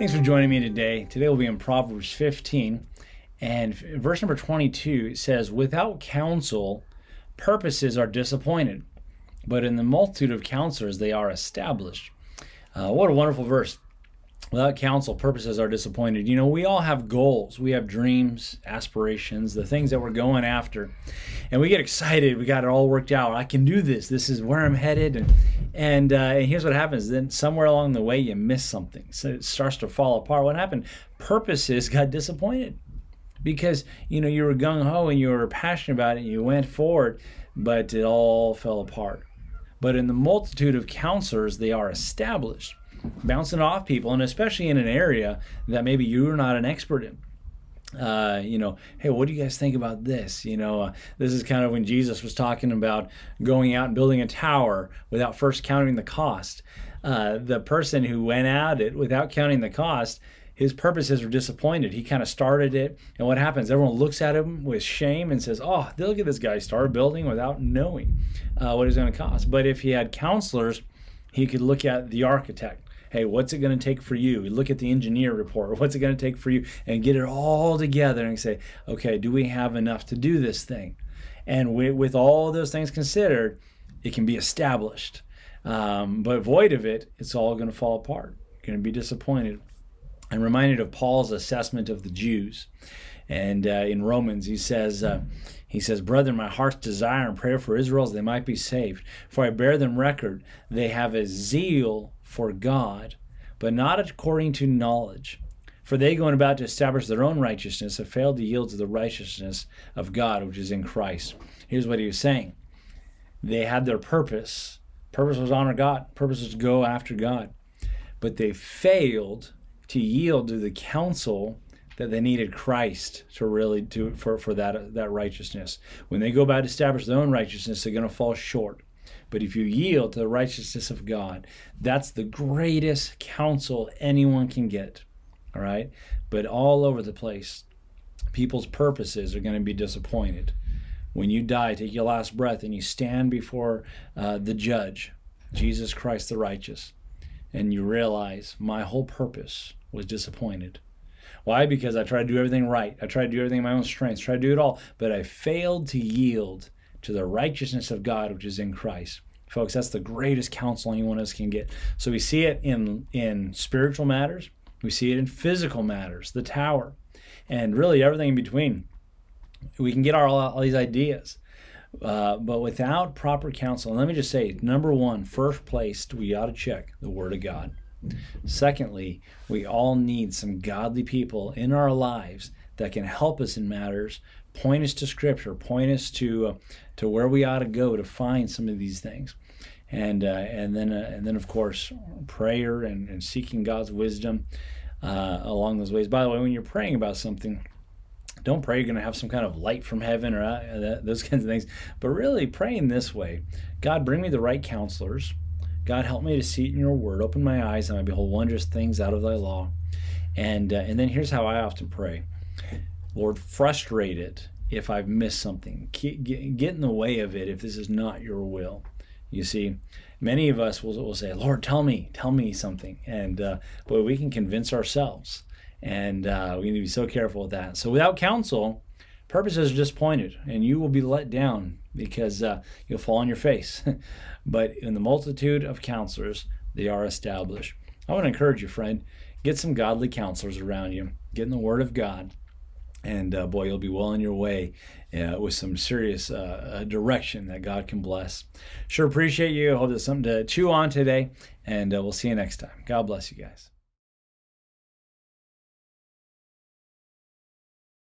Thanks for joining me today. Today we'll be in Proverbs 15, and verse number 22 says, Without counsel, purposes are disappointed, but in the multitude of counselors they are established. Uh, what a wonderful verse. Without counsel, purposes are disappointed. You know, we all have goals. We have dreams, aspirations, the things that we're going after. And we get excited. We got it all worked out. I can do this. This is where I'm headed. And, and, uh, and here's what happens. Then somewhere along the way, you miss something. So it starts to fall apart. What happened? Purposes got disappointed because, you know, you were gung ho and you were passionate about it and you went forward, but it all fell apart. But in the multitude of counselors, they are established bouncing off people, and especially in an area that maybe you're not an expert in. Uh, you know, hey, what do you guys think about this? You know, uh, this is kind of when Jesus was talking about going out and building a tower without first counting the cost. Uh, the person who went at it without counting the cost, his purposes were disappointed. He kind of started it, and what happens? Everyone looks at him with shame and says, "Oh, look at this guy start building without knowing uh, what it's going to cost." But if he had counselors, he could look at the architect hey, what's it going to take for you? look at the engineer report. What's it going to take for you? And get it all together and say, okay, do we have enough to do this thing? And we, with all those things considered, it can be established. Um, but void of it, it's all going to fall apart. You're going to be disappointed. I'm reminded of Paul's assessment of the Jews. And uh, in Romans, he says, uh, he says, Brethren, my heart's desire and prayer for Israel is they might be saved. For I bear them record, they have a zeal for God, but not according to knowledge. For they, going about to establish their own righteousness, have failed to yield to the righteousness of God, which is in Christ. Here's what he was saying they had their purpose. Purpose was honor God, purpose was to go after God. But they failed to yield to the counsel that they needed Christ to really do for, for that, that righteousness. When they go about to establish their own righteousness, they're going to fall short. But if you yield to the righteousness of God, that's the greatest counsel anyone can get. All right? But all over the place, people's purposes are going to be disappointed. When you die, take your last breath, and you stand before uh, the judge, Jesus Christ the righteous, and you realize my whole purpose was disappointed. Why? Because I tried to do everything right. I tried to do everything in my own strength, tried to do it all, but I failed to yield to the righteousness of God which is in Christ. Folks, that's the greatest counsel anyone else can get. So we see it in in spiritual matters, we see it in physical matters, the tower, and really everything in between. We can get our, all these ideas. Uh, but without proper counsel, let me just say number one, first place, we ought to check the Word of God. Secondly, we all need some godly people in our lives that can help us in matters, point us to Scripture, point us to uh, to where we ought to go to find some of these things, and uh, and then uh, and then of course prayer and, and seeking God's wisdom uh, along those ways. By the way, when you're praying about something. Don't pray you're going to have some kind of light from heaven or uh, those kinds of things, but really praying this way God, bring me the right counselors. God, help me to see it in your word. Open my eyes and I behold wondrous things out of thy law. And, uh, and then here's how I often pray Lord, frustrate it if I've missed something. Get, get in the way of it if this is not your will. You see, many of us will, will say, Lord, tell me, tell me something. And uh, boy, we can convince ourselves. And uh, we need to be so careful with that. So without counsel, purposes are disappointed and you will be let down because uh, you'll fall on your face. but in the multitude of counselors, they are established. I want to encourage you, friend, get some godly counselors around you. Get in the Word of God and uh, boy, you'll be well on your way uh, with some serious uh, uh, direction that God can bless. Sure appreciate you. I hope there's something to chew on today, and uh, we'll see you next time. God bless you guys.